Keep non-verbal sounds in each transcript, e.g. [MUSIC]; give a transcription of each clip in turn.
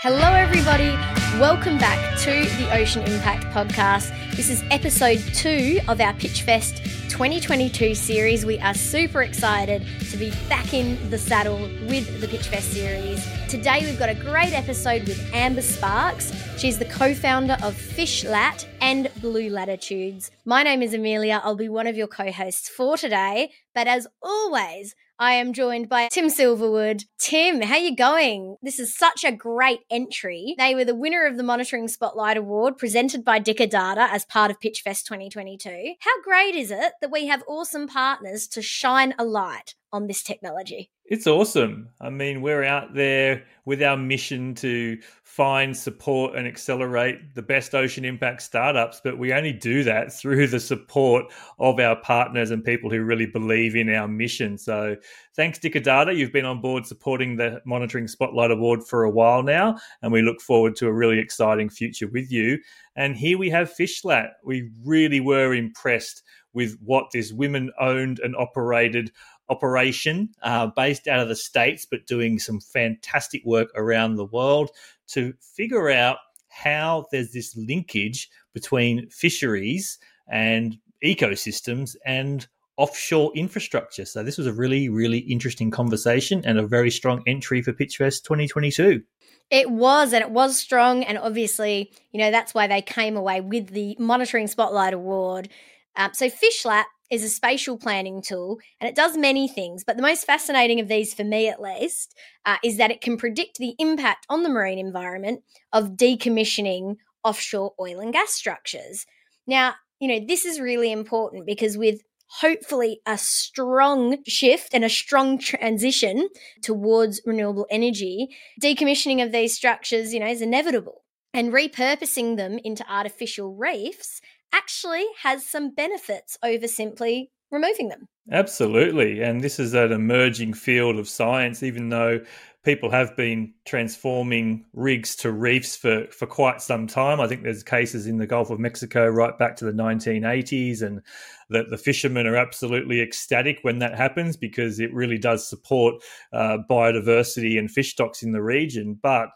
Hello, everybody. Welcome back to the Ocean Impact Podcast. This is episode two of our Pitchfest 2022 series. We are super excited to be back in the saddle with the Pitchfest series. Today, we've got a great episode with Amber Sparks. She's the co founder of Fishlat and Blue Latitudes. My name is Amelia. I'll be one of your co hosts for today. But as always, I am joined by Tim Silverwood. Tim, how are you going? This is such a great entry. They were the winner of the Monitoring Spotlight Award presented by Dicker Data as part of Pitchfest 2022. How great is it that we have awesome partners to shine a light on this technology? It's awesome. I mean, we're out there with our mission to find, support, and accelerate the best ocean impact startups, but we only do that [LAUGHS] through the support of our partners and people who really believe in our mission. So, thanks, Dicker Data. You've been on board supporting the Monitoring Spotlight Award for a while now, and we look forward to a really exciting future with you. And here we have Fishlat. We really were impressed with what this women owned and operated operation uh, based out of the States, but doing some fantastic work around the world to figure out how there's this linkage between fisheries and ecosystems and offshore infrastructure. So this was a really, really interesting conversation and a very strong entry for Pitchfest 2022. It was, and it was strong. And obviously, you know, that's why they came away with the Monitoring Spotlight Award. Um, so, Fishlat is a spatial planning tool and it does many things. But the most fascinating of these, for me at least, uh, is that it can predict the impact on the marine environment of decommissioning offshore oil and gas structures. Now, you know, this is really important because with hopefully a strong shift and a strong transition towards renewable energy, decommissioning of these structures, you know, is inevitable. And repurposing them into artificial reefs actually has some benefits over simply removing them. Absolutely. And this is an emerging field of science, even though people have been transforming rigs to reefs for, for quite some time. I think there's cases in the Gulf of Mexico right back to the 1980s, and that the fishermen are absolutely ecstatic when that happens because it really does support uh, biodiversity and fish stocks in the region. But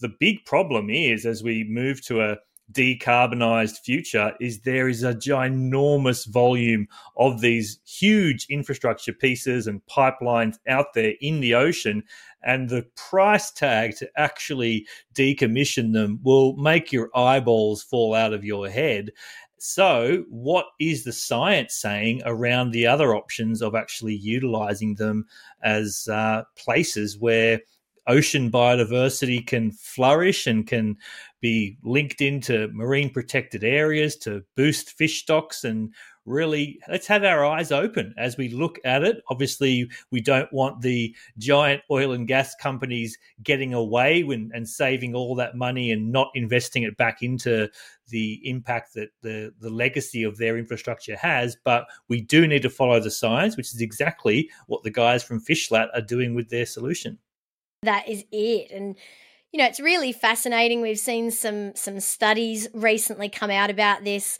the big problem is as we move to a decarbonized future is there is a ginormous volume of these huge infrastructure pieces and pipelines out there in the ocean and the price tag to actually decommission them will make your eyeballs fall out of your head. So, what is the science saying around the other options of actually utilizing them as uh, places where ocean biodiversity can flourish and can be linked into marine protected areas to boost fish stocks and really let's have our eyes open as we look at it. Obviously we don't want the giant oil and gas companies getting away when, and saving all that money and not investing it back into the impact that the the legacy of their infrastructure has. But we do need to follow the science which is exactly what the guys from fishlat are doing with their solution. That is it. And you know, it's really fascinating. We've seen some some studies recently come out about this,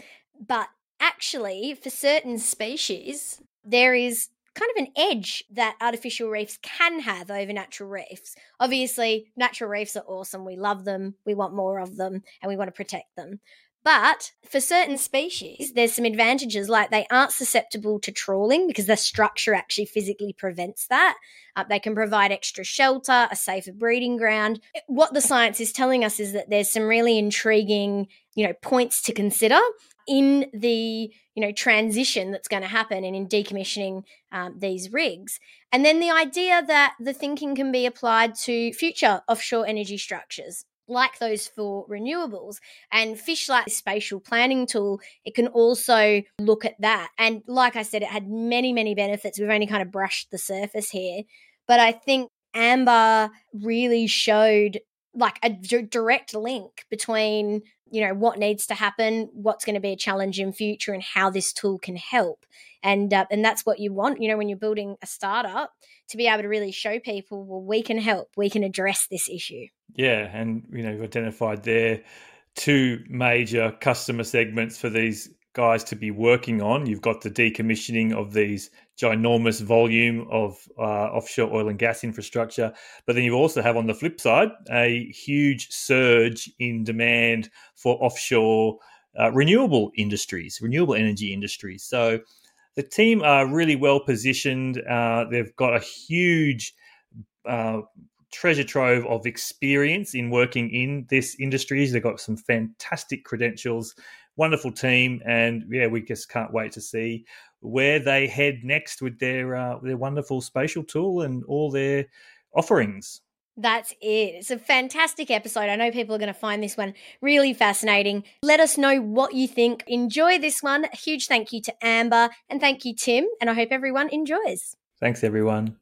but actually, for certain species, there is kind of an edge that artificial reefs can have over natural reefs. Obviously, natural reefs are awesome. We love them. We want more of them and we want to protect them. But for certain species, there's some advantages like they aren't susceptible to trawling because the structure actually physically prevents that. Uh, they can provide extra shelter, a safer breeding ground. What the science is telling us is that there's some really intriguing, you know, points to consider in the you know transition that's going to happen and in decommissioning um, these rigs and then the idea that the thinking can be applied to future offshore energy structures like those for renewables. And Fishlat spatial planning tool, it can also look at that. And like I said, it had many, many benefits. We've only kind of brushed the surface here. But I think Amber really showed like a d- direct link between you know what needs to happen what's going to be a challenge in future and how this tool can help. And uh, and that's what you want you know when you're building a startup to be able to really show people well we can help we can address this issue. Yeah and you know you've identified there two major customer segments for these guys to be working on. You've got the decommissioning of these ginormous volume of uh, offshore oil and gas infrastructure. But then you also have on the flip side a huge surge in demand for offshore uh, renewable industries, renewable energy industries. So the team are really well positioned. Uh, they've got a huge uh, treasure trove of experience in working in this industry. They've got some fantastic credentials, wonderful team, and yeah, we just can't wait to see where they head next with their uh, their wonderful spatial tool and all their offerings. That's it. It's a fantastic episode. I know people are going to find this one really fascinating. Let us know what you think. Enjoy this one. A huge thank you to Amber and thank you, Tim. And I hope everyone enjoys. Thanks, everyone.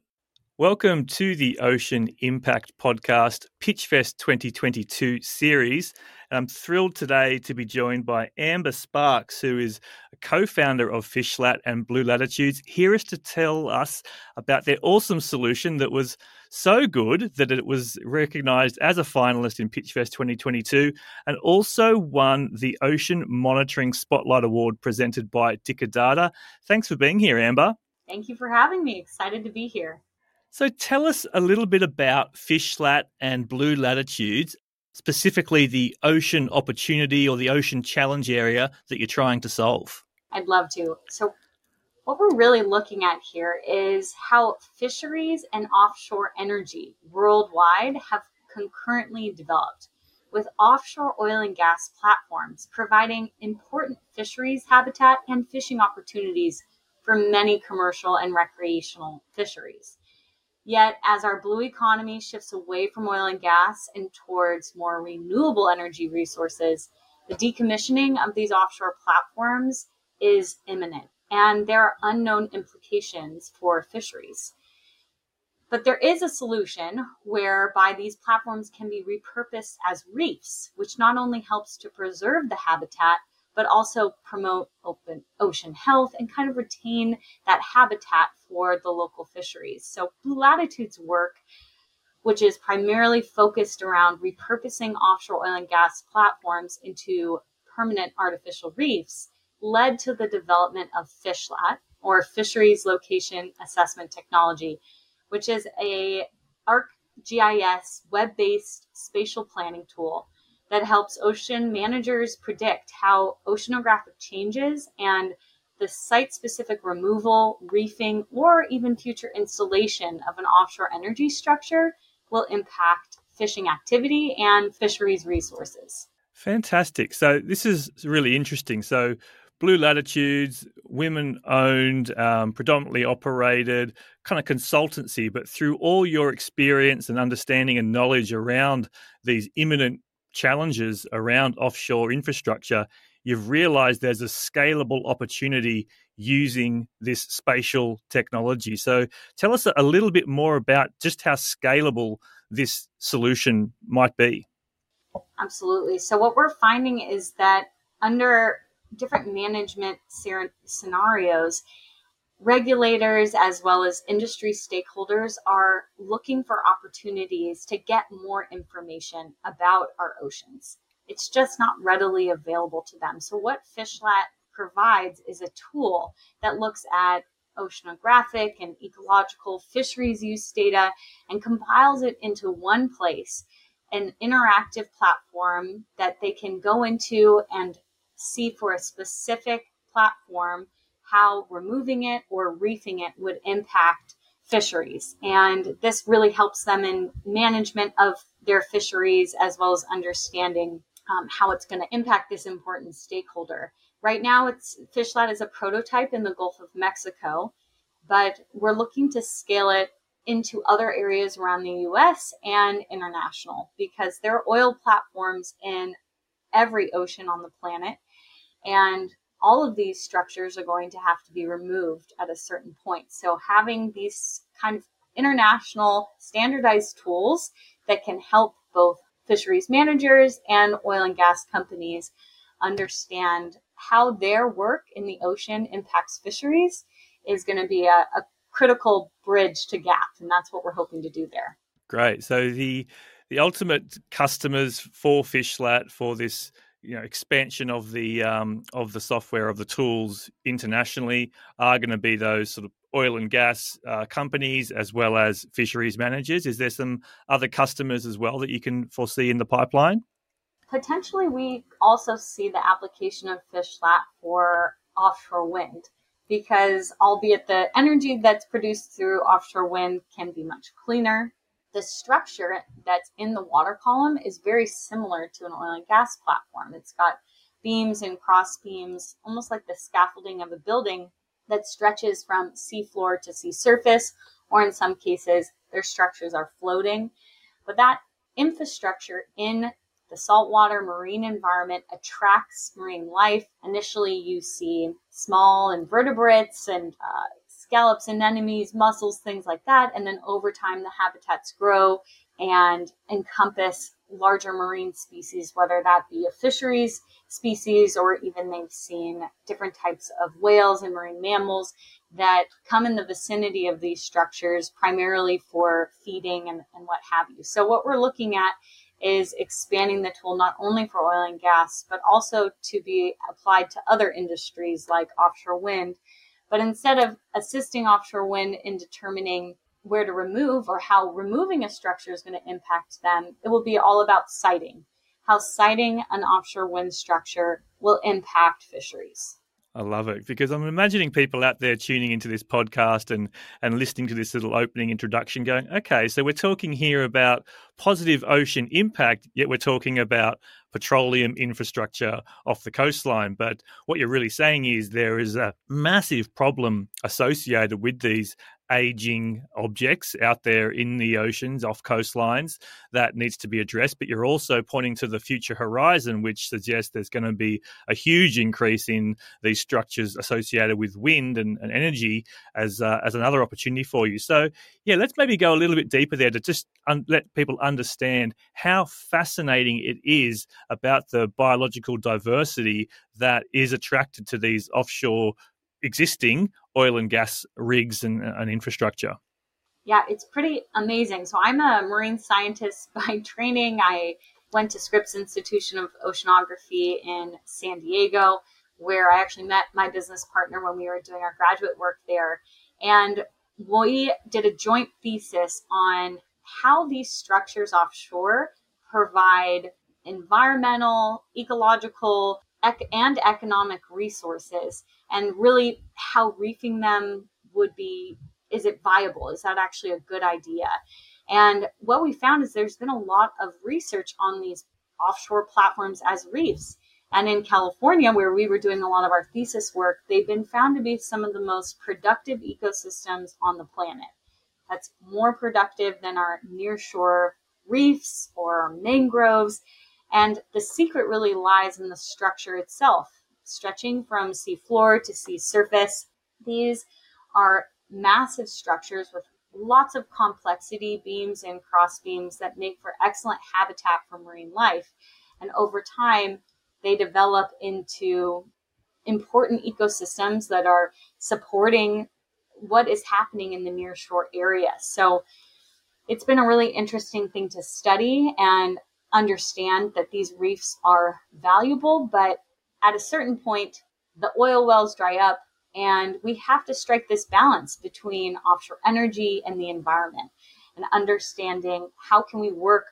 Welcome to the Ocean Impact Podcast Pitchfest 2022 series. And I'm thrilled today to be joined by Amber Sparks, who is a co founder of Fishlat and Blue Latitudes, here is to tell us about their awesome solution that was so good that it was recognized as a finalist in Pitchfest 2022 and also won the Ocean Monitoring Spotlight Award presented by Dicker Data. Thanks for being here, Amber. Thank you for having me. Excited to be here. So tell us a little bit about Fishlat and Blue Latitudes, specifically the ocean opportunity or the ocean challenge area that you're trying to solve. I'd love to. So what we're really looking at here is how fisheries and offshore energy worldwide have concurrently developed, with offshore oil and gas platforms providing important fisheries habitat and fishing opportunities for many commercial and recreational fisheries. Yet, as our blue economy shifts away from oil and gas and towards more renewable energy resources, the decommissioning of these offshore platforms is imminent, and there are unknown implications for fisheries. But there is a solution whereby these platforms can be repurposed as reefs, which not only helps to preserve the habitat, but also promote open ocean health and kind of retain that habitat for the local fisheries. So Blue Latitude's work, which is primarily focused around repurposing offshore oil and gas platforms into permanent artificial reefs, led to the development of FishLat, or Fisheries Location Assessment Technology, which is a ArcGIS web-based spatial planning tool that helps ocean managers predict how oceanographic changes and the site specific removal, reefing, or even future installation of an offshore energy structure will impact fishing activity and fisheries resources. Fantastic. So, this is really interesting. So, Blue Latitudes, women owned, um, predominantly operated, kind of consultancy, but through all your experience and understanding and knowledge around these imminent challenges around offshore infrastructure, you've realized there's a scalable opportunity using this spatial technology. So tell us a little bit more about just how scalable this solution might be. Absolutely. So, what we're finding is that under different management scenarios, regulators as well as industry stakeholders are looking for opportunities to get more information about our oceans. It's just not readily available to them. So, what FishLat provides is a tool that looks at oceanographic and ecological fisheries use data and compiles it into one place, an interactive platform that they can go into and see for a specific platform how removing it or reefing it would impact fisheries. And this really helps them in management of their fisheries as well as understanding um, how it's going to impact this important stakeholder. Right now, it's FishLat is a prototype in the Gulf of Mexico, but we're looking to scale it into other areas around the US and international because there are oil platforms in every ocean on the planet. And all of these structures are going to have to be removed at a certain point. So having these kind of international standardized tools that can help both fisheries managers and oil and gas companies understand how their work in the ocean impacts fisheries is going to be a, a critical bridge to gap and that's what we're hoping to do there great so the the ultimate customers for fishlat for this you know expansion of the um, of the software of the tools internationally are going to be those sort of oil and gas uh, companies as well as fisheries managers. Is there some other customers as well that you can foresee in the pipeline? Potentially, we also see the application of FishLat for offshore wind because, albeit the energy that's produced through offshore wind can be much cleaner, the structure that's in the water column is very similar to an oil and gas platform. It's got beams and cross beams, almost like the scaffolding of a building that stretches from seafloor to sea surface, or in some cases, their structures are floating. But that infrastructure in the saltwater marine environment attracts marine life. Initially, you see small invertebrates and uh, scallops, anemones, mussels, things like that. And then over time, the habitats grow and encompass larger marine species, whether that be a fisheries species or even they've seen different types of whales and marine mammals that come in the vicinity of these structures primarily for feeding and, and what have you. So, what we're looking at is expanding the tool not only for oil and gas, but also to be applied to other industries like offshore wind. But instead of assisting offshore wind in determining where to remove or how removing a structure is going to impact them, it will be all about siting, how siting an offshore wind structure will impact fisheries. I love it because I'm imagining people out there tuning into this podcast and and listening to this little opening introduction going, okay, so we're talking here about positive ocean impact, yet we're talking about petroleum infrastructure off the coastline. But what you're really saying is there is a massive problem associated with these aging objects out there in the oceans off coastlines that needs to be addressed but you're also pointing to the future horizon which suggests there's going to be a huge increase in these structures associated with wind and, and energy as uh, as another opportunity for you so yeah let's maybe go a little bit deeper there to just un- let people understand how fascinating it is about the biological diversity that is attracted to these offshore existing oil and gas rigs and, and infrastructure. Yeah, it's pretty amazing. So I'm a marine scientist [LAUGHS] by training. I went to Scripps Institution of Oceanography in San Diego, where I actually met my business partner when we were doing our graduate work there. And we did a joint thesis on how these structures offshore provide environmental, ecological, ec- and economic resources and really how reefing them would be is it viable? Is that actually a good idea? And what we found is there's been a lot of research on these offshore platforms as reefs. And in california where we were doing a lot of our thesis work they've been found to be some of the most productive ecosystems on the planet. That's more productive than our nearshore reefs or mangroves and the secret really lies in the structure itself, stretching from sea floor to sea surface. These are massive structures with lots of complexity, beams and cross beams that make for excellent habitat for marine life. And over time, they develop into important ecosystems that are supporting what is happening in the nearshore area. So it's been a really interesting thing to study. And understand that these reefs are valuable, but at a certain point, the oil wells dry up, and we have to strike this balance between offshore energy and the environment and understanding how can we work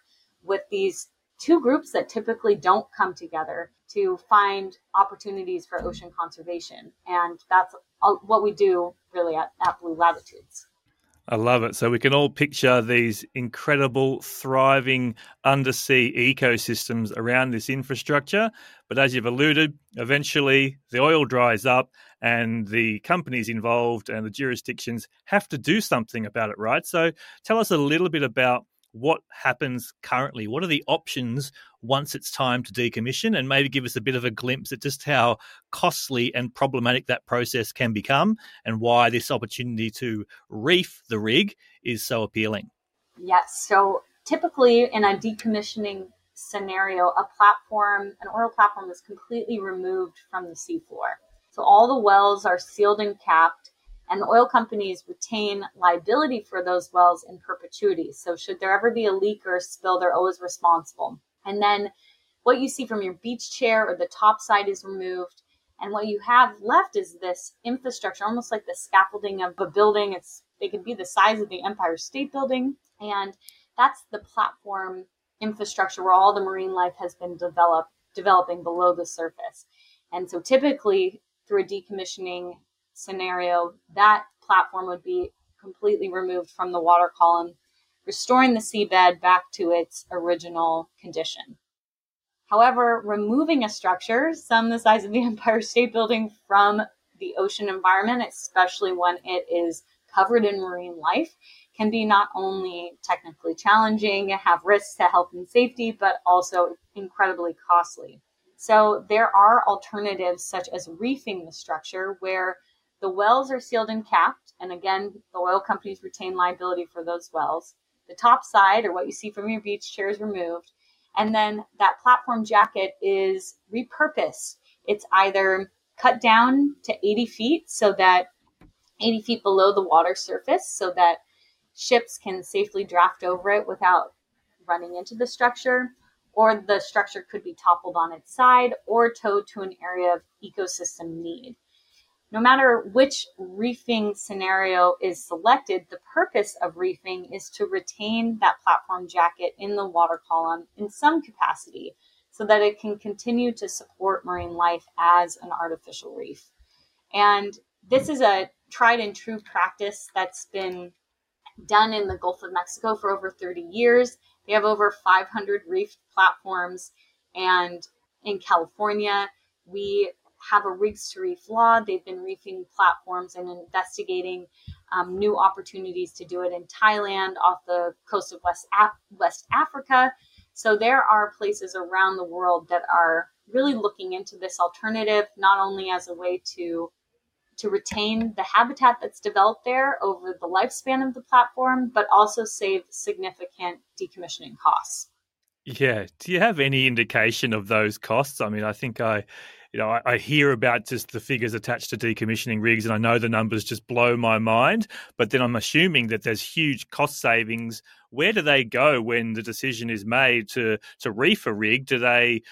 with these two groups that typically don't come together to find opportunities for ocean conservation. And that's what we do really at, at Blue Latitudes. I love it. So we can all picture these incredible, thriving undersea ecosystems around this infrastructure. But as you've alluded, eventually the oil dries up and the companies involved and the jurisdictions have to do something about it, right? So tell us a little bit about what happens currently? What are the options once it's time to decommission? And maybe give us a bit of a glimpse at just how costly and problematic that process can become and why this opportunity to reef the rig is so appealing. Yes. So typically in a decommissioning scenario, a platform, an oil platform is completely removed from the seafloor. So all the wells are sealed and capped and the oil companies retain liability for those wells in perpetuity. So should there ever be a leak or a spill, they're always responsible. And then what you see from your beach chair or the top side is removed, And what you have left is this infrastructure, almost like the scaffolding of a building. It's they could be the size of the Empire State Building, and that's the platform infrastructure where all the marine life has been developed developing below the surface. And so typically through a decommissioning scenario, that platform would be completely removed from the water column, restoring the seabed back to its original condition. However, removing a structure, some the size of the [LAUGHS] Empire State Building, from the ocean environment, especially when it is covered in marine life, can be not only technically challenging, have risks to health and safety, but also incredibly costly. So there are alternatives such as reefing the structure where the wells are sealed and capped. And again, the oil companies retain liability for those wells. The top side, or what you see from your beach chair, is removed. And then that platform jacket is repurposed. It's either cut down to 80 feet so that 80 feet below the water surface so that ships can safely draft over it without running into the structure, or the structure could be toppled on its side or towed to an area of ecosystem need. No matter which reefing scenario is selected, the purpose of reefing is to retain that platform jacket in the water column in some capacity so that it can continue to support marine life as an artificial reef. And this is a tried and true practice that's been done in the Gulf of Mexico for over 30 years. They have over 500 reefed platforms. And in California, we have a rigs to reef law. They've been reefing platforms and investigating um, new opportunities to do it in Thailand, off the coast of West, Af- West Africa. So there are places around the world that are really looking into this alternative, not only as a way to to retain the habitat that's developed there over the lifespan of the platform, but also save significant decommissioning costs. Yeah. Do you have any indication of those costs? I mean, I think I, you know, I, I, hear about just the figures attached to decommissioning rigs, and I know the numbers just blow my mind. But then I'm assuming that there's huge cost savings. Where do they go when the decision is made to to reef a rig? Do they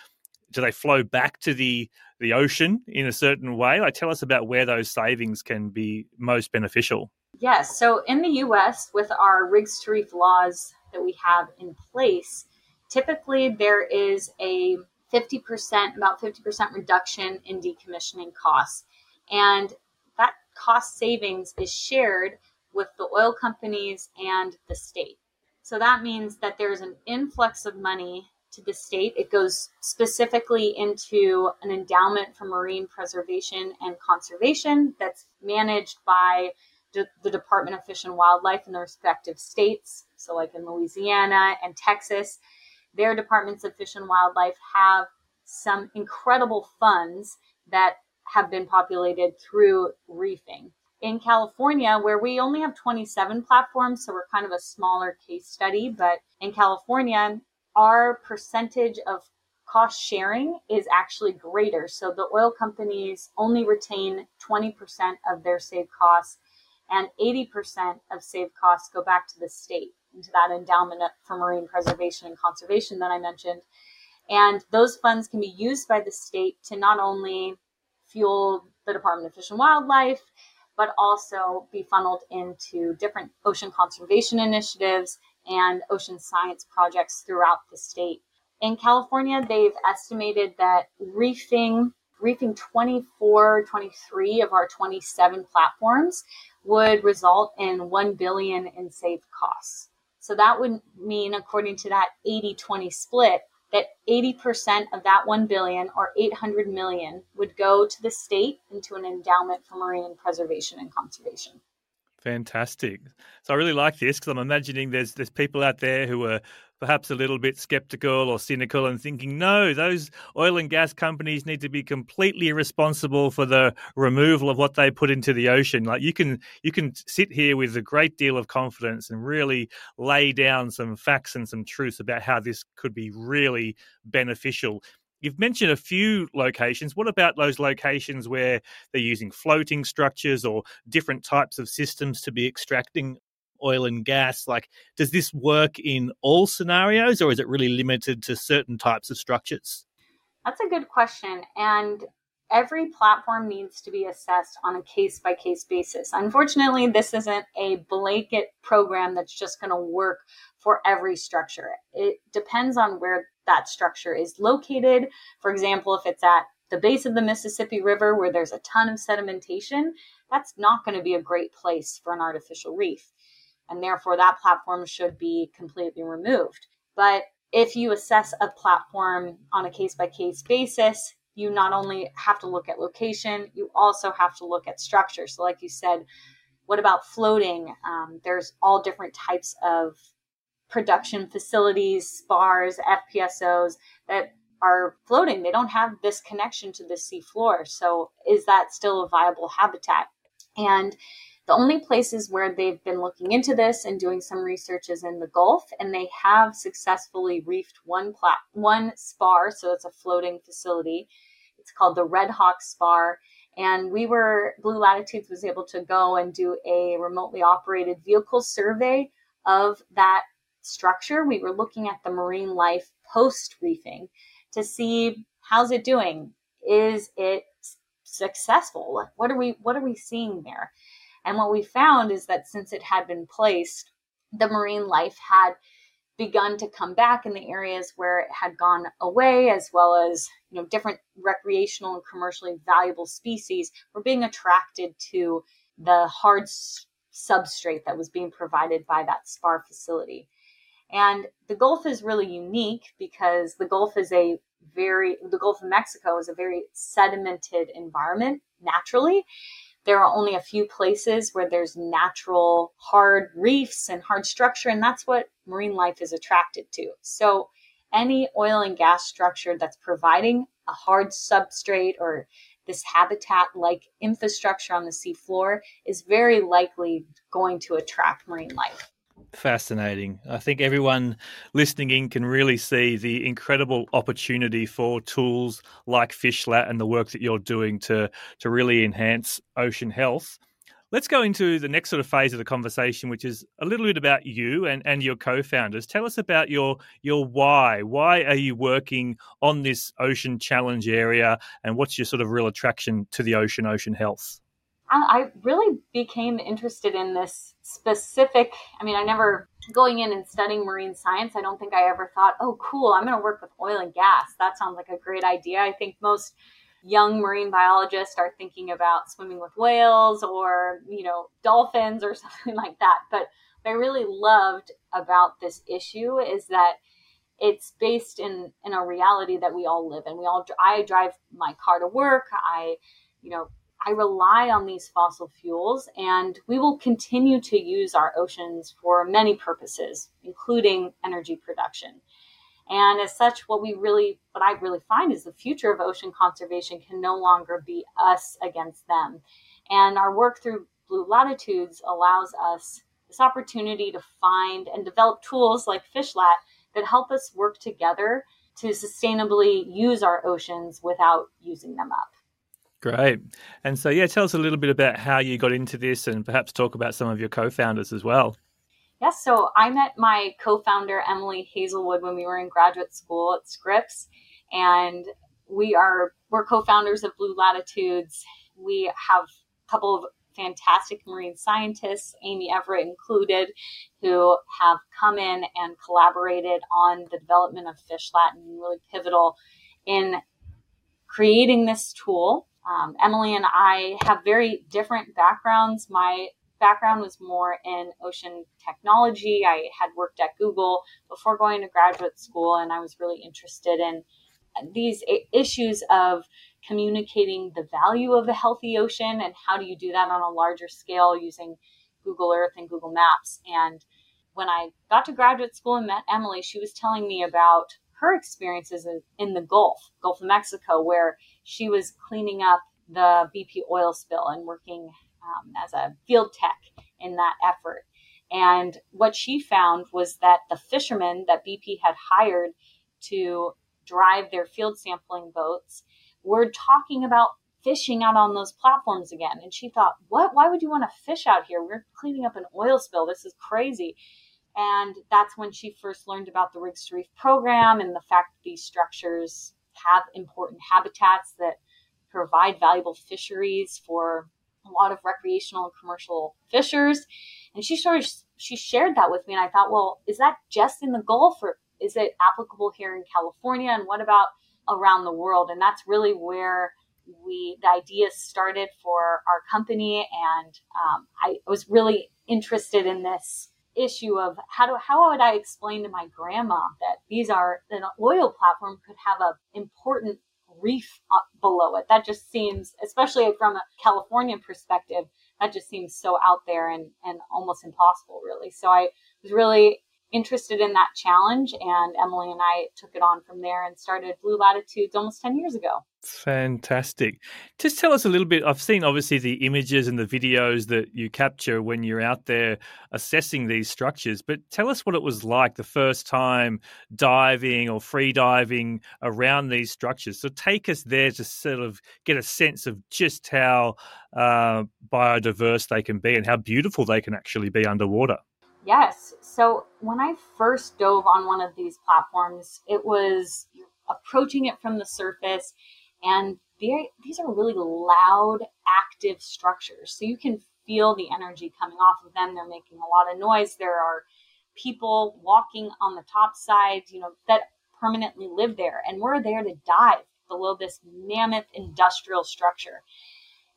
do they flow back to the the ocean in a certain way? Like, tell us about where those savings can be most beneficial. Yes. So in the US, with our rigs to reef laws that we have in place, typically there is a 50%, about 50% reduction in decommissioning costs. And that cost savings is shared with the oil companies and the state. So that means that there's an influx of money to the state. It goes specifically into an endowment for marine preservation and conservation that's managed by the Department of Fish and Wildlife in the respective states. So, like in Louisiana and Texas, their departments of fish and wildlife have some incredible funds that have been populated through reefing. In California, where we only have 27 platforms, so we're kind of a smaller case study, but in California, our percentage of cost sharing is actually greater. So the oil companies only retain 20% of their saved costs, and 80% of saved costs go back to the state into that endowment for marine preservation and conservation that I mentioned. And those funds can be used by the state to not only fuel the Department of Fish and Wildlife, but also be funneled into different ocean conservation initiatives and ocean science projects throughout the state. In California, they've estimated that reefing reefing 24 23 of our 27 platforms would result in 1 billion in saved costs so that would mean according to that 80-20 split that 80% of that 1 billion or 800 million would go to the state into an endowment for marine preservation and conservation Fantastic. So I really like this because I'm imagining there's there's people out there who are perhaps a little bit skeptical or cynical and thinking, no, those oil and gas companies need to be completely responsible for the removal of what they put into the ocean. Like you can you can sit here with a great deal of confidence and really lay down some facts and some truths about how this could be really beneficial You've mentioned a few locations. What about those locations where they're using floating structures or different types of systems to be extracting oil and gas? Like, does this work in all scenarios or is it really limited to certain types of structures? That's a good question. And every platform needs to be assessed on a case by case basis. Unfortunately, this isn't a blanket program that's just going to work for every structure. It depends on where that structure is located. For example, if it's at the base of the Mississippi River where there's a ton of sedimentation, that's not going to be a great place for an artificial reef. And therefore, that platform should be completely removed. But if you assess a platform on a case by case basis, you not only have to look at location, you also have to look at structure. So, like you said, what about floating? Um, there's all different types of production facilities, spars, FPSOs that are floating. They don't have this connection to the sea floor. So, is that still a viable habitat? And the only places where they've been looking into this and doing some research is in the Gulf, and they have successfully reefed one plat- one spar, so it's a floating facility. It's called the Red Hawk Spar, and we were Blue Latitudes was able to go and do a remotely operated vehicle survey of that structure. We were looking at the marine life post reefing to see how's it doing. Is it successful? What are we what are we seeing there? And what we found is that since it had been placed, the marine life had begun to come back in the areas where it had gone away, as well as you know different recreational and commercially valuable species were being attracted to the hard substrate that was being provided by that spar facility. And the Gulf is really unique because the Gulf is a very the Gulf of Mexico is a very sedimented environment naturally there are only a few places where there's natural hard reefs and hard structure, and that's what marine life is attracted to. So, any oil and gas structure that's providing a hard substrate or this habitat like infrastructure on the seafloor is very likely going to attract marine life. Fascinating. I think everyone listening in can really see the incredible opportunity for tools like FishLat and the work that you're doing to to really enhance ocean health. Let's go into the next sort of phase of the conversation, which is a little bit about you and, and your co-founders. Tell us about your your why. Why are you working on this ocean challenge area, and what's your sort of real attraction to the ocean, ocean health? I really became interested in this specific. I mean, I never going in and studying marine science. I don't think I ever thought, oh, cool, I'm going to work with oil and gas. That sounds like a great idea. I think most young marine biologists are thinking about swimming with whales or, you know, dolphins or [LAUGHS] something like that. But what I really loved about this issue is that it's based in in a reality that we all live in. We all I drive my car to work. I, you know, I rely on these fossil fuels, and we will continue to use our oceans for many purposes, including energy production. And as such, what we really, what I really find is the future of ocean conservation can no longer be us against them. And our work through Blue Latitudes allows us this opportunity to find and develop tools like FishLat that help us work together to sustainably use our oceans without using them up. Great. And so, yeah, tell us a little bit about how you got into this and perhaps talk about some of your co founders as well. Yes, so I met my co founder, Emily Hazelwood, when we were in graduate school at Scripps. And we are, we're co founders of Blue Latitudes. We have a couple of fantastic marine scientists, Amy Everett included, who have come in and collaborated on the development of FishLat and really pivotal in creating this tool um, Emily and I have very different backgrounds. My background was more in ocean technology. I had worked at Google before going to graduate school, and I was really interested in these issues of communicating the value of a healthy ocean and how do you do that on a larger scale using Google Earth and Google Maps. And when I got to graduate school and met Emily, she was telling me about her experiences in the Gulf, Gulf of Mexico, where she was cleaning up the BP oil spill and working um, as a field tech in that effort. And what she found was that the fishermen that BP had hired to drive their field sampling boats were talking about fishing out on those platforms again. And she thought, what? Why would you want to fish out here? We're cleaning up an oil spill. This is crazy. And that's when she first learned about the Rigs to Reef program and the fact that these structures have important habitats that provide valuable fisheries for a lot of recreational and commercial fishers. And she sort of she shared that with me, and I thought, well, is that just in the Gulf, or is it applicable here in California? And what about around the world? And that's really where we the ideas started for our company, and um, I was really interested in this issue of how do how would I explain to my grandma that these are an oil platform could have a important reef below it. That just seems, especially from a California perspective, that just seems so out there and and almost impossible, really. So I was really interested in that challenge and Emily and I took it on from there and started Blue Latitudes almost 10 years ago. Fantastic. Just tell us a little bit. I've seen obviously the images and the videos that you capture when you're out there assessing these structures, but tell us what it was like the first time diving or free diving around these structures. So take us there to sort of get a sense of just how uh, biodiverse they can be and how beautiful they can actually be underwater. Yes. So when I first dove on one of these platforms, it was approaching it from the surface, and these are really loud, active structures. So you can feel the energy coming off of them. They're making a lot of noise. There are people walking on the top side, you know, that permanently live there, and we're there to dive below this mammoth industrial structure.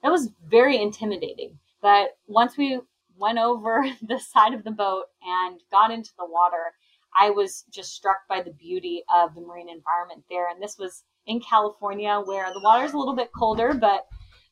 That was very intimidating. But once we went over [LAUGHS] the side of the boat and got into the water, I was just struck by the beauty of the marine environment there. And this was in California where the water is a little bit colder, but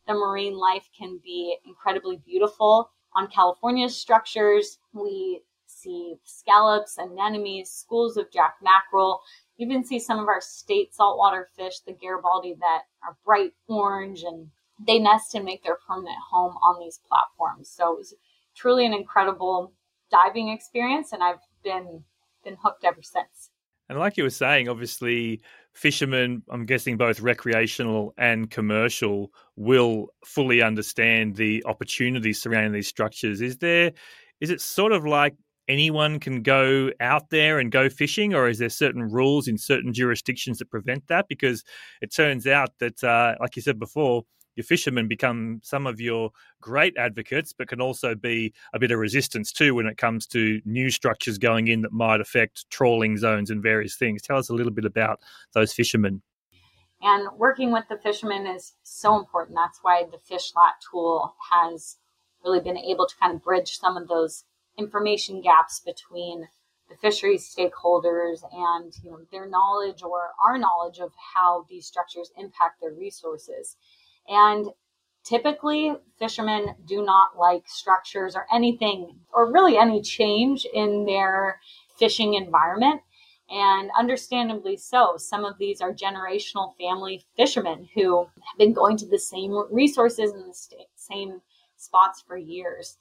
the marine life can be incredibly beautiful. On California's structures, we see scallops, anemones, schools of jack mackerel. You even see some of our state saltwater fish, the Garibaldi, that are bright orange and they nest and make their permanent home on these platforms. So it was truly an incredible diving experience, and I've been been hooked ever since. And like you were saying, obviously, fishermen, I'm guessing both recreational and commercial, will fully understand the opportunities surrounding these structures. Is there, is it sort of like anyone can go out there and go fishing, or is there certain rules in certain jurisdictions that prevent that? Because it turns out that, uh, like you said before, your fishermen become some of your great advocates, but can also be a bit of resistance too when it comes to new structures going in that might affect trawling zones and various things. Tell us a little bit about those fishermen. And working with the fishermen is so important. That's why the FishLat tool has really been able to kind of bridge some of those information gaps between the fisheries stakeholders and you know their knowledge or our knowledge of how these structures impact their resources. And typically, fishermen do not like structures or anything, or really any change in their fishing environment. And understandably so. Some of these are generational family fishermen who have been going to the same resources in the same spots for years.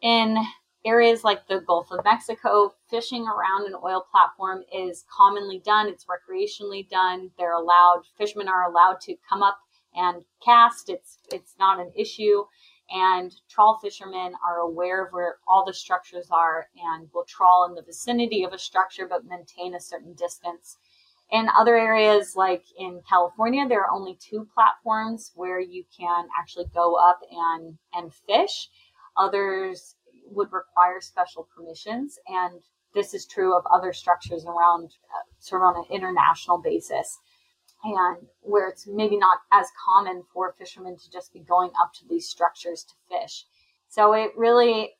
In areas like the Gulf of Mexico, fishing around an oil platform is commonly done. It's recreationally done. They're allowed, fishermen are allowed to come up and cast. It's it's not an issue. And trawl fishermen are aware of where all the structures are and will trawl in the vicinity of a structure but maintain a certain distance. In other areas, like in California, there are only two platforms where you can actually go up and, and fish. Others would require special permissions. And this is true of other structures around, uh, sort of on an international basis and where it's maybe not as common for fishermen to just be going up to these structures to fish. So it really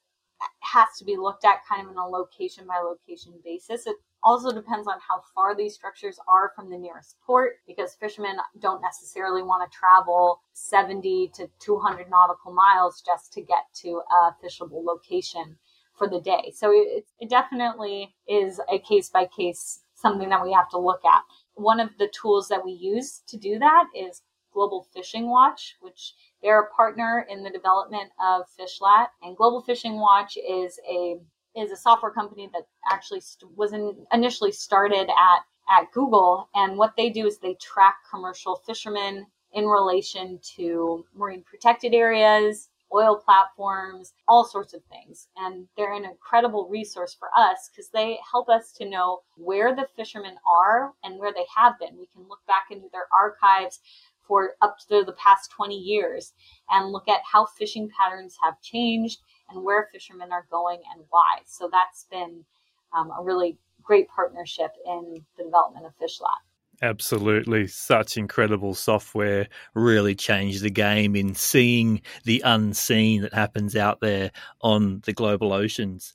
has to be looked at kind of in a location by location basis. It also depends on how far these structures are from the nearest port because fishermen don't necessarily want to travel 70 to 200 nautical miles just to get to a fishable location for the day. So it, it definitely is a case by case something that we have to look at one of the tools that we use to do that is Global Fishing Watch, which they're a partner in the development of FishLat. And Global Fishing Watch is a is a software company that actually st- was in, initially started at at Google. And what they do is they track commercial fishermen in relation to marine protected areas, oil platforms, all sorts of things. And they're an incredible resource for us because they help us to know where the fishermen are and where they have been. We can look back into their archives for up to the past 20 years and look at how fishing patterns have changed and where fishermen are going and why. So that's been um, a really great partnership in the development of FishLat. Absolutely. Such incredible software really changed the game in seeing the unseen that happens out there on the global oceans.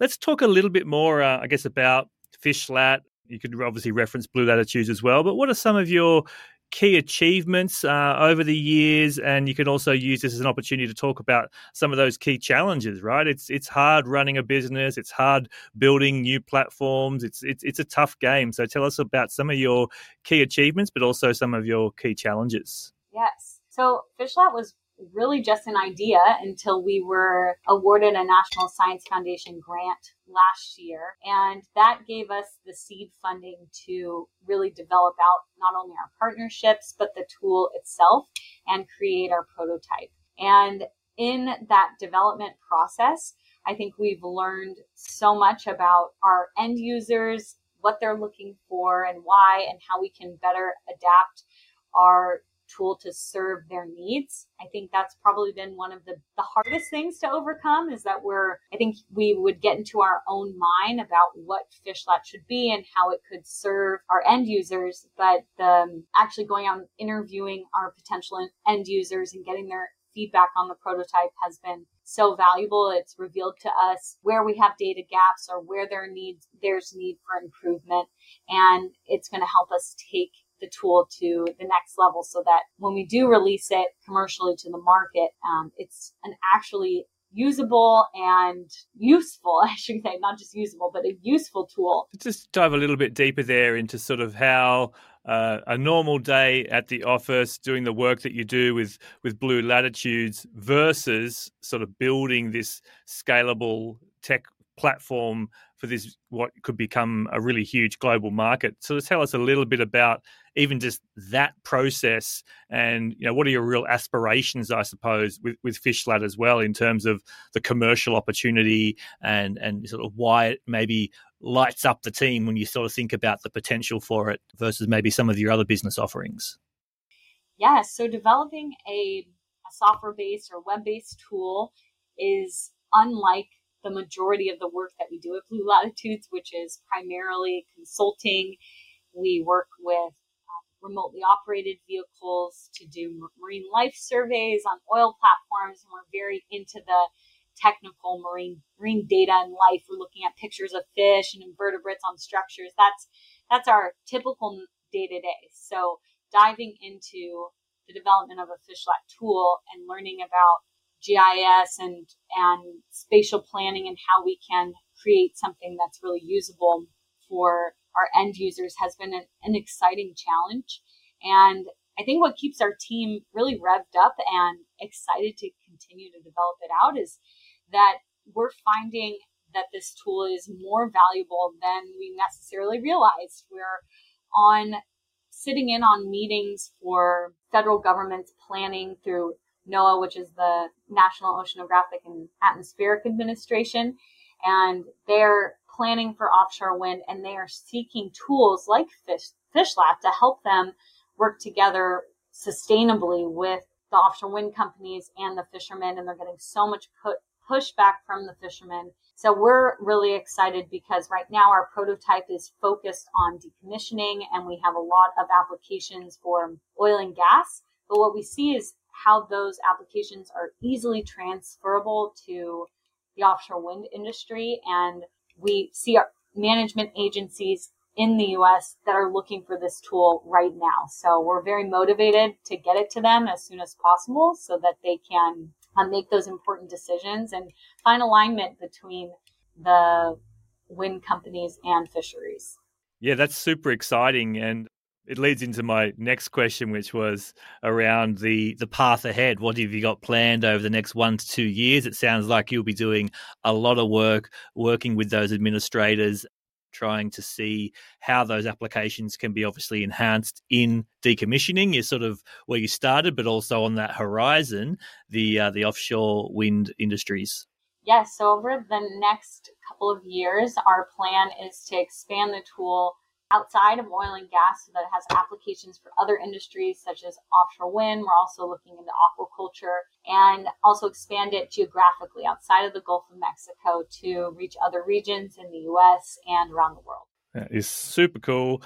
Let's talk a little bit more, uh, I guess, about FishLat. You could obviously reference Blue Latitudes as well, but what are some of your key achievements uh, over the years, and you can also use this as an opportunity to talk about some of those key challenges. Right? It's it's hard running a business. It's hard building new platforms. It's it's it's a tough game. So tell us about some of your key achievements, but also some of your key challenges. Yes. So FishLat was really just an idea until we were awarded a National Science Foundation grant last year. And that gave us the seed funding to really develop out not only our partnerships, but the tool itself and create our prototype. And in that development process, I think we've learned so much about our end users, what they're looking for and why, and how we can better adapt our tool to serve their needs. I think that's probably been one of the, the hardest things to overcome is that we're, I think we would get into our own mind about what FishLat should be and how it could serve our end users. But um, actually going out and interviewing our potential end users and getting their feedback on the prototype has been so valuable. It's revealed to us where we have data gaps or where there needs there's need for improvement, and it's going to help us take the tool to the next level so that when we do release it commercially to the market, um, it's an actually usable and useful, [LAUGHS] I should say, not just usable, but a useful tool. Just dive a little bit deeper there into sort of how uh, a normal day at the office doing the work that you do with with Blue Latitudes versus sort of building this scalable tech platform for this what could become a really huge global market. So tell us a little bit about even just that process and you know what are your real aspirations i suppose with, with fishlat as well in terms of the commercial opportunity and and sort of why it maybe lights up the team when you sort of think about the potential for it versus maybe some of your other business offerings yeah so developing a, a software based or web based tool is unlike the majority of the work that we do at blue latitudes which is primarily consulting we work with um, remotely operated vehicles to do marine life surveys on oil platforms. And we're very into the technical marine marine data and life. We're looking at pictures of fish and invertebrates on structures. That's that's our typical day to day. So diving into the development of a FishLat tool and learning about GIS and and spatial planning and how we can create something that's really usable for our end users has been an, an exciting challenge. And I think what keeps our team really revved up and excited to continue to develop it out is that we're finding that this tool is more valuable than we necessarily realized. We're on sitting in on meetings for federal government's planning through NOAA, which is the National Oceanographic and Atmospheric Administration, and they're planning for offshore wind and they are seeking tools like Fish, FishLat to help them work together sustainably with the offshore wind companies and the fishermen. And they're getting so much put, pushback from the fishermen. So we're really excited because right now our prototype is focused on decommissioning and we have a lot of applications for oil and gas. But what we see is how those applications are easily transferable to the offshore wind industry and we see our management agencies in the US that are looking for this tool right now. So we're very motivated to get it to them as soon as possible so that they can uh, make those important decisions and find alignment between the wind companies and fisheries. Yeah, that's super exciting. And it leads into my next question, which was around the the path ahead. What have you got planned over the next one to two years? It sounds like you'll be doing a lot of work, working with those administrators, trying to see how those applications can be obviously enhanced in decommissioning. Is sort of where you started, but also on that horizon, the uh, the offshore wind industries. Yes. So over the next couple of years, our plan is to expand the tool outside of oil and gas so that it has applications for other industries such as offshore wind. We're also looking into aquaculture and also expand it geographically outside of the Gulf of Mexico to reach other regions in the US and around the world. That is super cool.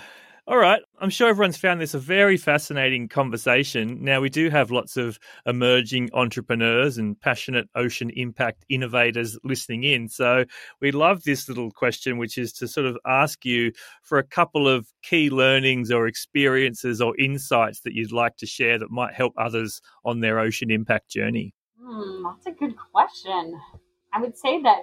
All right. I'm sure everyone's found this a very fascinating conversation. Now, we do have lots of emerging entrepreneurs and passionate ocean impact innovators listening in. So, we love this little question, which is to sort of ask you for a couple of key learnings or experiences or insights that you'd like to share that might help others on their ocean impact journey. Hmm, that's a good question. I would say that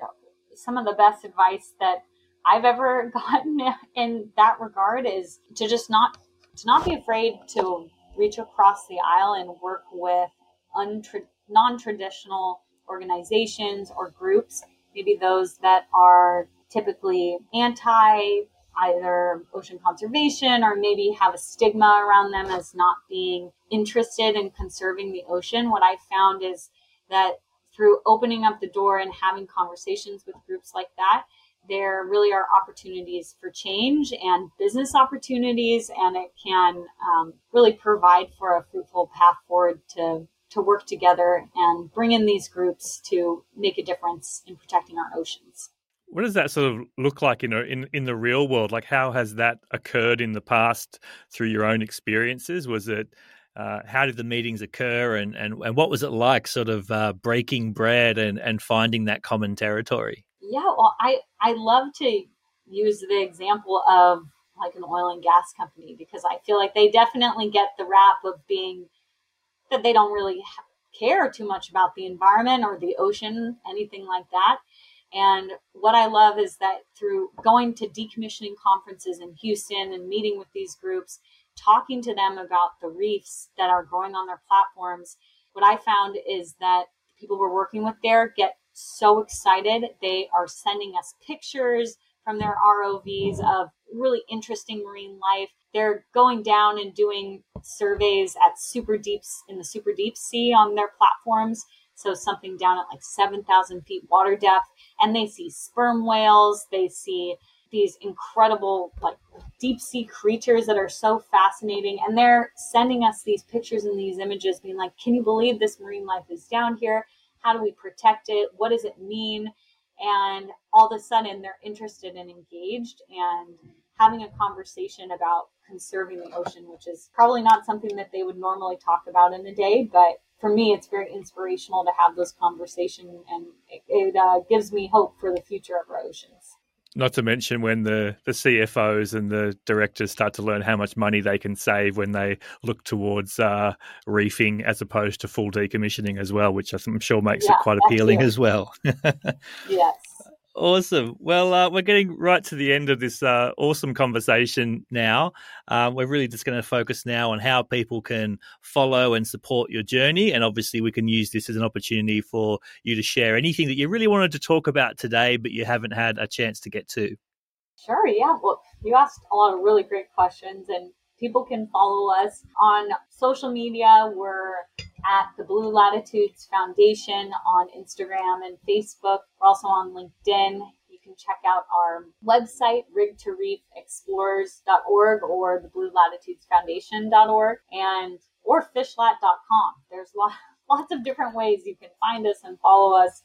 some of the best advice that I've ever [LAUGHS] gotten in that regard is to just not to not be afraid to reach across the aisle and work with untra- non-traditional organizations or groups, maybe those that are typically anti either ocean conservation or maybe have a stigma around them as not being interested in conserving the ocean. What I found is that through opening up the door and having conversations with groups like that, there really are opportunities for change and business opportunities, and it can um, really provide for a fruitful path forward to to work together and bring in these groups to make a difference in protecting our oceans. What does that sort of look like in, in in the real world? Like, how has that occurred in the past through your own experiences? Was it uh, how did the meetings occur, and, and and what was it like, sort of uh, breaking bread and and finding that common territory? Yeah, well, I I love to use the example of like an oil and gas company because I feel like they definitely get the rap of being that they don't really care too much about the environment or the ocean, anything like that. And what I love is that through going to decommissioning conferences in Houston and meeting with these groups, talking to them about the reefs that are growing on their platforms, what I found is that people we're working with there get so excited. They are sending us pictures from their ROVs of really interesting marine life. They're going down and doing surveys at super deeps in the super deep sea on their platforms. So something down at like 7,000 feet water depth. And they see sperm whales. They see these incredible like deep sea creatures that are so fascinating and they're sending us these pictures and these images being like can you believe this marine life is down here how do we protect it? What does it mean? And all of a sudden, they're interested and engaged and having a conversation about conserving the ocean, which is probably not something that they would normally talk about in a day. But for me, it's very inspirational to have those conversations, and it, it uh, gives me hope for the future of our oceans. Not to mention when the, the CFOs and the directors start to learn how much money they can save when they look towards uh, reefing as opposed to full decommissioning as well, which I'm sure makes yeah, it quite appealing as well. [LAUGHS] yes. Awesome. Well, uh, we're getting right to the end of this uh, awesome conversation now. Um, we're really just going to focus now on how people can follow and support your journey. And obviously, we can use this as an opportunity for you to share anything that you really wanted to talk about today, but you haven't had a chance to get to. Sure. Yeah. Well, you asked a lot of really great questions, and people can follow us on social media. We're at the Blue Latitudes Foundation on Instagram and Facebook. We're also on LinkedIn. You can check out our website, rig2reefexplorers.org or the Blue Latitudes Foundation.org and or fishlat.com. There's [LAUGHS] lots of different ways you can find us and follow us.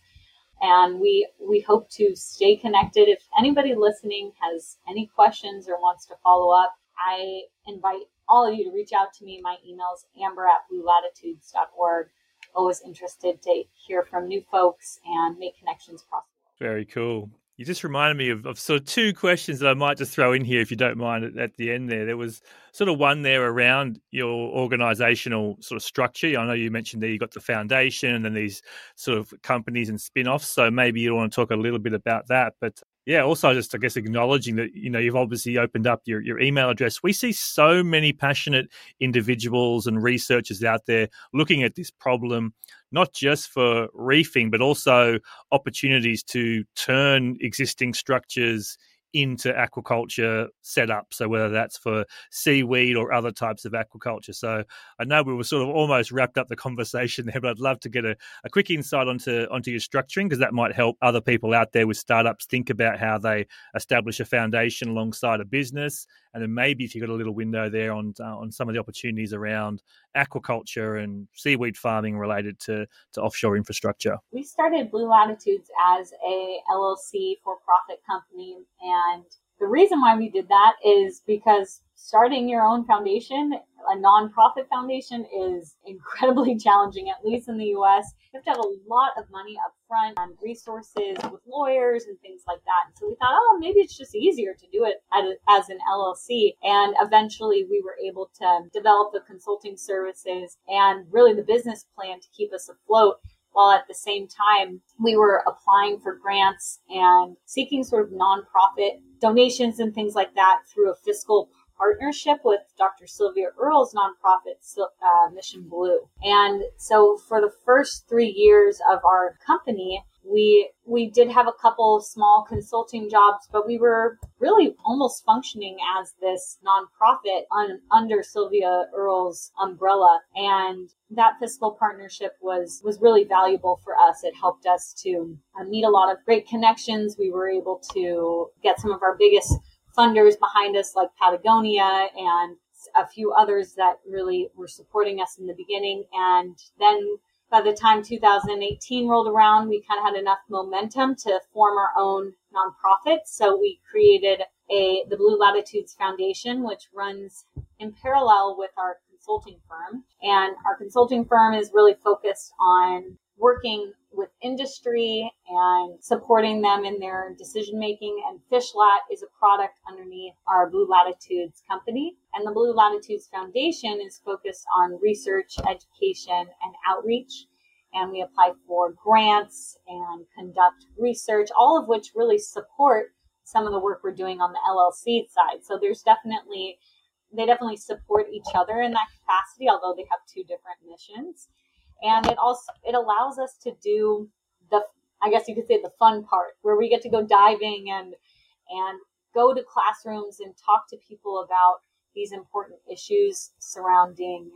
And we we hope to stay connected. If anybody listening has any questions or wants to follow up, I invite all of you to reach out to me. My email's amber at bluelatitudes.org. Always interested to hear from new folks and make connections possible. Very cool. You just reminded me of, of, sort of two questions that I might just throw in here if you don't mind at, at, the end there. There was sort of one there around your organizational sort of structure. I know you mentioned that you got the foundation and then these sort of companies and spin offs. So maybe you want to talk a little bit about that. But yeah, also just I guess acknowledging that you know you've obviously opened up your your email address. We see so many passionate individuals and researchers out there looking at this problem, not just for reefing, but also opportunities to turn existing structures into aquaculture setup. So whether that's for seaweed or other types of aquaculture. So I know we were sort of almost wrapped up the conversation [LAUGHS] there, but I'd love to get a, a quick insight onto onto your structuring because that might help other people out there with startups think about how they establish a foundation alongside a business and then maybe if you've got a little window there on uh, on some of the opportunities around aquaculture and seaweed farming related to to offshore infrastructure. We started Blue Latitudes as a LLC for profit company, and the reason why we did that is because starting your own foundation, a nonprofit foundation, is incredibly [LAUGHS] challenging, at least in the US. You have to have a lot of money up front and resources with lawyers and things like that. So we thought, oh, maybe it's just easier to do it as an LLC. And eventually we were able to develop the consulting services and really the business plan to keep us afloat while at the same time we were applying for grants and seeking sort of nonprofit donations and things like that through a fiscal partnership with Dr. Sylvia Earle's nonprofit, uh, Mission Blue. And so for the first three years of our company, we we did have a couple small consulting jobs, but we were really almost functioning as this nonprofit on, under Sylvia Earle's umbrella. And that fiscal partnership was was really valuable for us. It helped us to uh, meet a lot of great connections. We were able to get some of our biggest funders behind us, like Patagonia and a few others that really were supporting us in the beginning. And then by the time 2018 rolled around, we kind of had enough momentum to form our own nonprofit. So we created a the Blue Latitudes Foundation, which runs in parallel with our consulting firm. And our consulting firm is really focused on working with industry and supporting them in their decision making. And Fishlat is a product underneath our Blue Latitudes company. And the Blue Latitudes Foundation is focused on research, education, and outreach. And we apply for grants and conduct research, all of which really support some of the work we're doing on the LLC side. So there's definitely, they definitely support each other in that capacity, although they have two different missions and it also it allows us to do the I guess you could say the fun part where we get to go diving and and go to classrooms and talk to people about these important issues surrounding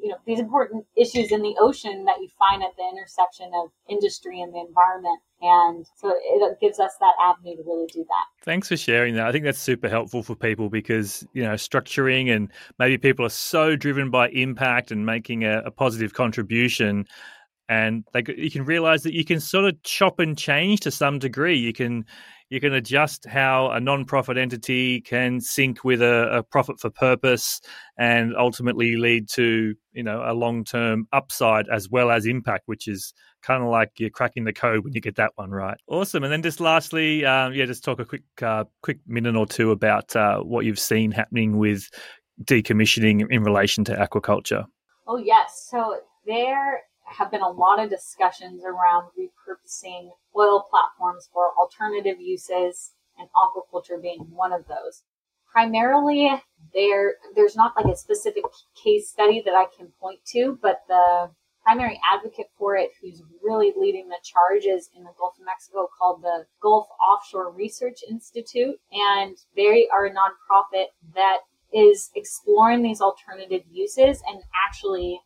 you know these important issues in the ocean that you find at the intersection of industry and the environment and so it gives us that avenue to really do that. Thanks for sharing that. I think that's super helpful for people because you know structuring and maybe people are so driven by impact and making a, a positive contribution and they, you can realize that you can sort of chop and change to some degree. You can you can adjust how a non-profit entity can sync with a, a profit for purpose and ultimately lead to you know a long-term upside as well as impact which is kind of like you're cracking the code when you get that one right. Awesome. And then just lastly um, yeah just talk a quick uh, quick minute or two about uh, what you've seen happening with decommissioning in relation to aquaculture. Oh yes. So there have been a lot of discussions around repurposing oil platforms for alternative uses and aquaculture being one of those. Primarily, there there's not like a specific case study that I can point to, but the primary advocate for it who's really leading the charges in the Gulf of Mexico called the Gulf Offshore Research Institute. And they are a nonprofit that is exploring these alternative uses and actually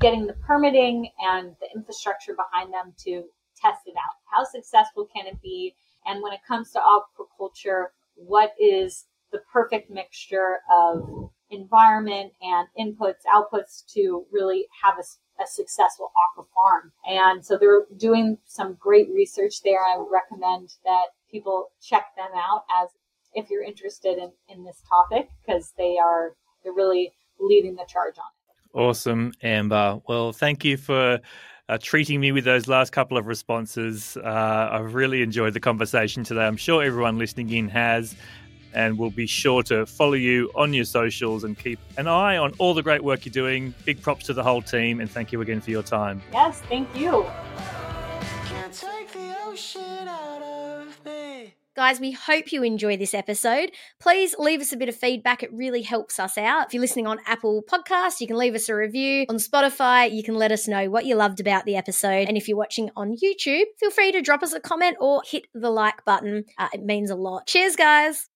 getting the permitting and the infrastructure behind them to test it out. How successful can it be? And when it comes to aquaculture, what is the perfect mixture of environment and inputs, outputs to really have a, a successful aqua farm? And so they're doing some great research there. I would recommend that people check them out as if you're interested in, in this topic because they are they're really leading the charge on it. Awesome, Amber. Well, thank you for uh, treating me with those last couple of responses. Uh, I've really enjoyed the conversation today. I'm sure everyone listening in has, and we'll be sure to follow you on your socials and keep an eye on all the great work you're doing. Big props to the whole team, and thank you again for your time. Yes, thank you. Guys, we hope you enjoy this episode. Please leave us a bit of feedback. It really helps us out. If you're listening on Apple Podcasts, you can leave us a review. On Spotify, you can let us know what you loved about the episode. And if you're watching on YouTube, feel free to drop us a comment or hit the like button. Uh, it means a lot. Cheers, guys.